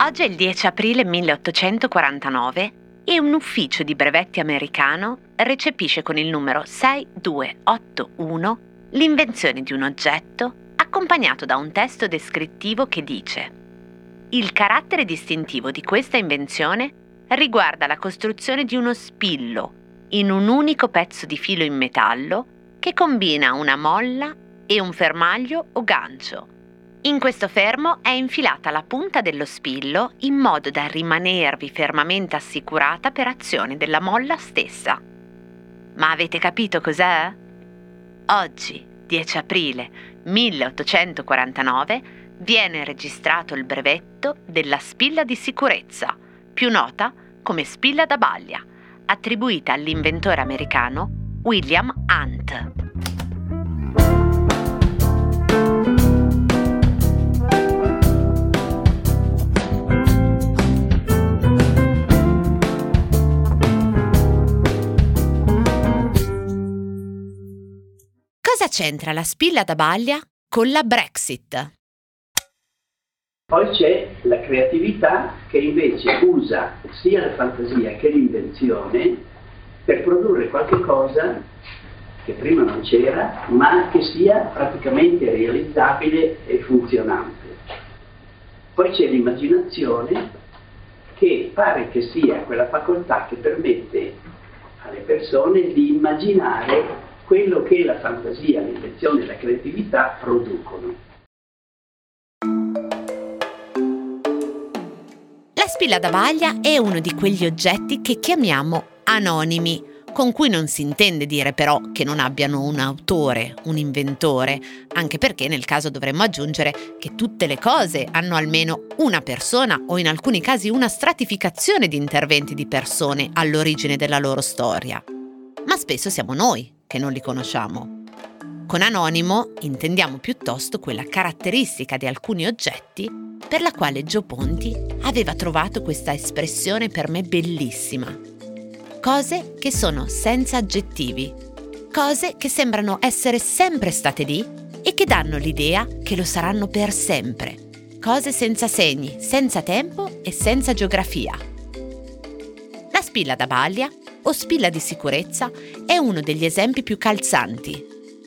Oggi è il 10 aprile 1849 e un ufficio di brevetti americano recepisce con il numero 6281 l'invenzione di un oggetto accompagnato da un testo descrittivo che dice Il carattere distintivo di questa invenzione riguarda la costruzione di uno spillo in un unico pezzo di filo in metallo che combina una molla e un fermaglio o gancio. In questo fermo è infilata la punta dello spillo in modo da rimanervi fermamente assicurata per azione della molla stessa. Ma avete capito cos'è? Oggi, 10 aprile 1849, viene registrato il brevetto della spilla di sicurezza, più nota come spilla da baglia, attribuita all'inventore americano William Hunt. C'entra la spilla da baglia con la Brexit? Poi c'è la creatività che invece usa sia la fantasia che l'invenzione per produrre qualche cosa che prima non c'era, ma che sia praticamente realizzabile e funzionante. Poi c'è l'immaginazione che pare che sia quella facoltà che permette alle persone di immaginare quello che la fantasia, l'invenzione e la creatività producono. La spilla da baglia è uno di quegli oggetti che chiamiamo anonimi, con cui non si intende dire però che non abbiano un autore, un inventore, anche perché nel caso dovremmo aggiungere che tutte le cose hanno almeno una persona o in alcuni casi una stratificazione di interventi di persone all'origine della loro storia. Ma spesso siamo noi che non li conosciamo. Con anonimo intendiamo piuttosto quella caratteristica di alcuni oggetti per la quale Gio Ponti aveva trovato questa espressione per me bellissima. Cose che sono senza aggettivi, cose che sembrano essere sempre state lì e che danno l'idea che lo saranno per sempre, cose senza segni, senza tempo e senza geografia. La spilla da baglia o spilla di sicurezza è uno degli esempi più calzanti.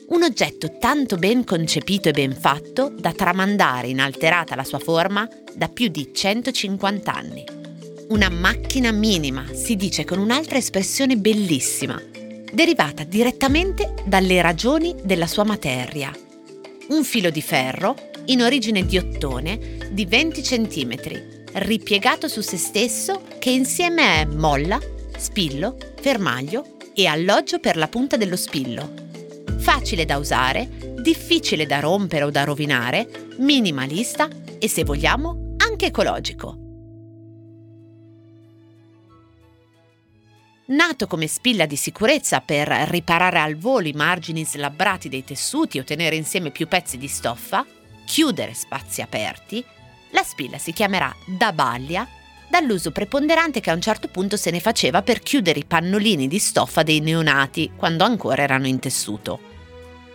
Un oggetto tanto ben concepito e ben fatto da tramandare inalterata la sua forma da più di 150 anni. Una macchina minima, si dice con un'altra espressione bellissima, derivata direttamente dalle ragioni della sua materia. Un filo di ferro, in origine di ottone, di 20 cm, ripiegato su se stesso che insieme è molla, spillo, fermaglio e alloggio per la punta dello spillo. Facile da usare, difficile da rompere o da rovinare, minimalista e se vogliamo anche ecologico. Nato come spilla di sicurezza per riparare al volo i margini slabbrati dei tessuti o tenere insieme più pezzi di stoffa, chiudere spazi aperti, la spilla si chiamerà da baglia dall'uso preponderante che a un certo punto se ne faceva per chiudere i pannolini di stoffa dei neonati quando ancora erano in tessuto.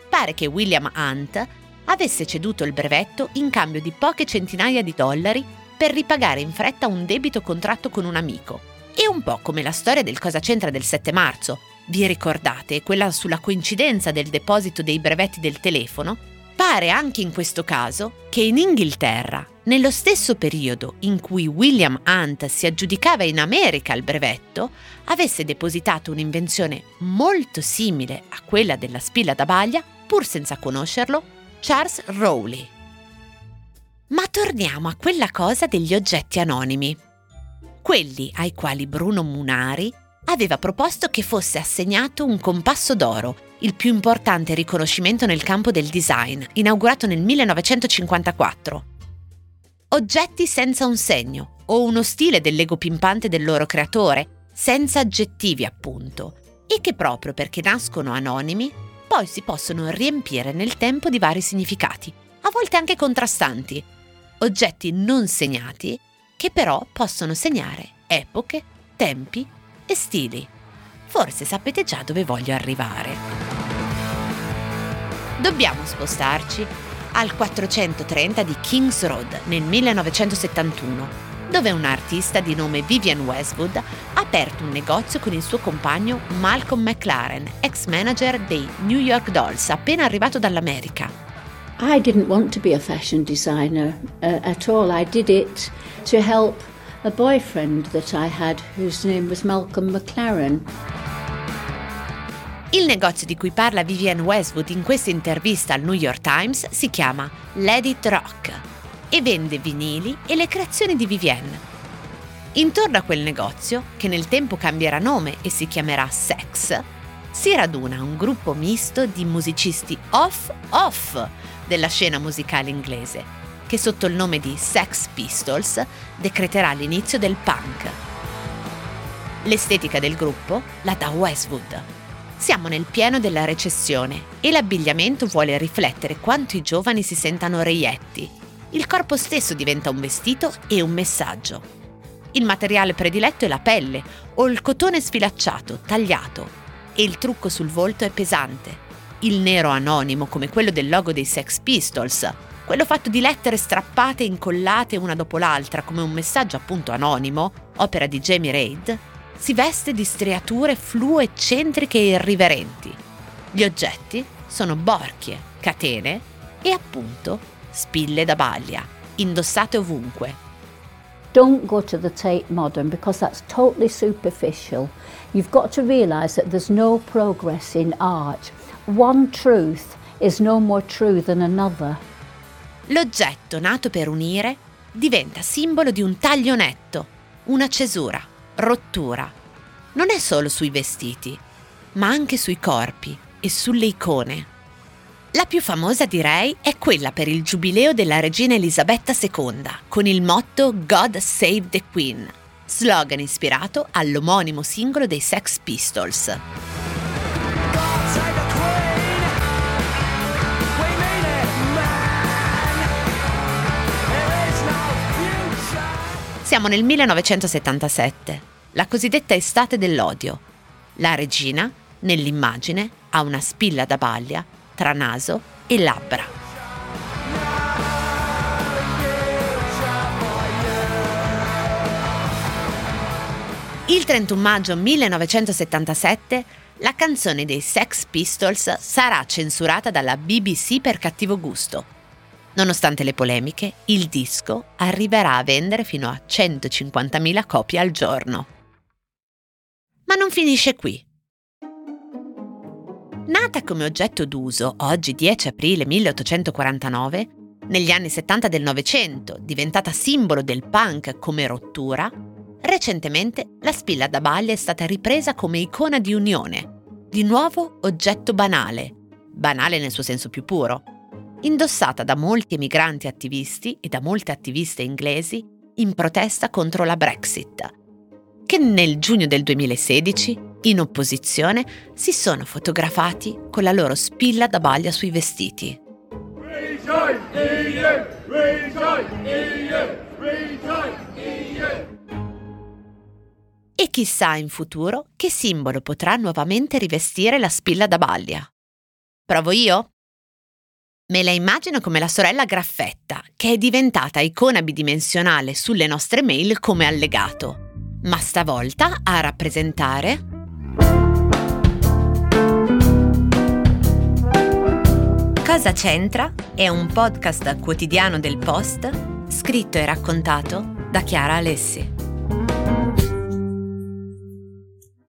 Pare che William Hunt avesse ceduto il brevetto in cambio di poche centinaia di dollari per ripagare in fretta un debito contratto con un amico. E un po' come la storia del Cosa c'entra del 7 marzo. Vi ricordate quella sulla coincidenza del deposito dei brevetti del telefono? Pare anche in questo caso che in Inghilterra nello stesso periodo in cui William Hunt si aggiudicava in America il brevetto, avesse depositato un'invenzione molto simile a quella della spilla da baglia, pur senza conoscerlo, Charles Rowley. Ma torniamo a quella cosa degli oggetti anonimi. Quelli ai quali Bruno Munari aveva proposto che fosse assegnato un compasso d'oro, il più importante riconoscimento nel campo del design, inaugurato nel 1954 oggetti senza un segno o uno stile dell'ego pimpante del loro creatore, senza aggettivi appunto, e che proprio perché nascono anonimi, poi si possono riempire nel tempo di vari significati, a volte anche contrastanti, oggetti non segnati che però possono segnare epoche, tempi e stili. Forse sapete già dove voglio arrivare. Dobbiamo spostarci al 430 di Kings Road nel 1971 dove un artista di nome Vivian Westwood ha aperto un negozio con il suo compagno Malcolm McLaren, ex manager dei New York Dolls, appena arrivato dall'America. I didn't want to be a fashion designer uh, at all. I did it to help a boyfriend that I had whose name was Malcolm McLaren. Il negozio di cui parla Vivian Westwood in questa intervista al New York Times si chiama Let It Rock e vende vinili e le creazioni di Vivienne. Intorno a quel negozio, che nel tempo cambierà nome e si chiamerà Sex, si raduna un gruppo misto di musicisti off-off della scena musicale inglese, che sotto il nome di Sex Pistols decreterà l'inizio del punk. L'estetica del gruppo la dà Westwood. Siamo nel pieno della recessione e l'abbigliamento vuole riflettere quanto i giovani si sentano reietti il corpo stesso diventa un vestito e un messaggio. Il materiale prediletto è la pelle o il cotone sfilacciato, tagliato, e il trucco sul volto è pesante. Il nero anonimo, come quello del logo dei Sex Pistols, quello fatto di lettere strappate e incollate una dopo l'altra come un messaggio appunto anonimo, opera di Jamie Reid, si veste di striature fluo-eccentriche e irriverenti. Gli oggetti sono borchie, catene e appunto spille da baglia, indossate ovunque. Don't go to the Tate Modern because that's totally superficial. You've got to realise that there's no progress in art. One truth is no more true than another. L'oggetto nato per unire diventa simbolo di un taglio netto, una cesura, rottura. Non è solo sui vestiti, ma anche sui corpi e sulle icone. La più famosa direi è quella per il giubileo della regina Elisabetta II, con il motto God Save the Queen, slogan ispirato all'omonimo singolo dei Sex Pistols. Siamo nel 1977, la cosiddetta estate dell'odio. La regina, nell'immagine, ha una spilla da baglia tra naso e labbra. Il 31 maggio 1977 la canzone dei Sex Pistols sarà censurata dalla BBC per cattivo gusto. Nonostante le polemiche, il disco arriverà a vendere fino a 150.000 copie al giorno. Ma non finisce qui. Nata come oggetto d'uso oggi 10 aprile 1849, negli anni 70 del Novecento diventata simbolo del punk come rottura, recentemente la spilla da baglia è stata ripresa come icona di unione, di nuovo oggetto banale, banale nel suo senso più puro, indossata da molti emigranti attivisti e da molte attiviste inglesi in protesta contro la Brexit, che nel giugno del 2016 in opposizione, si sono fotografati con la loro spilla da baglia sui vestiti. E chissà in futuro che simbolo potrà nuovamente rivestire la spilla da baglia. Provo io? Me la immagino come la sorella Graffetta, che è diventata icona bidimensionale sulle nostre mail come allegato, ma stavolta a rappresentare? Cosa c'entra? È un podcast quotidiano del Post scritto e raccontato da Chiara Alessi.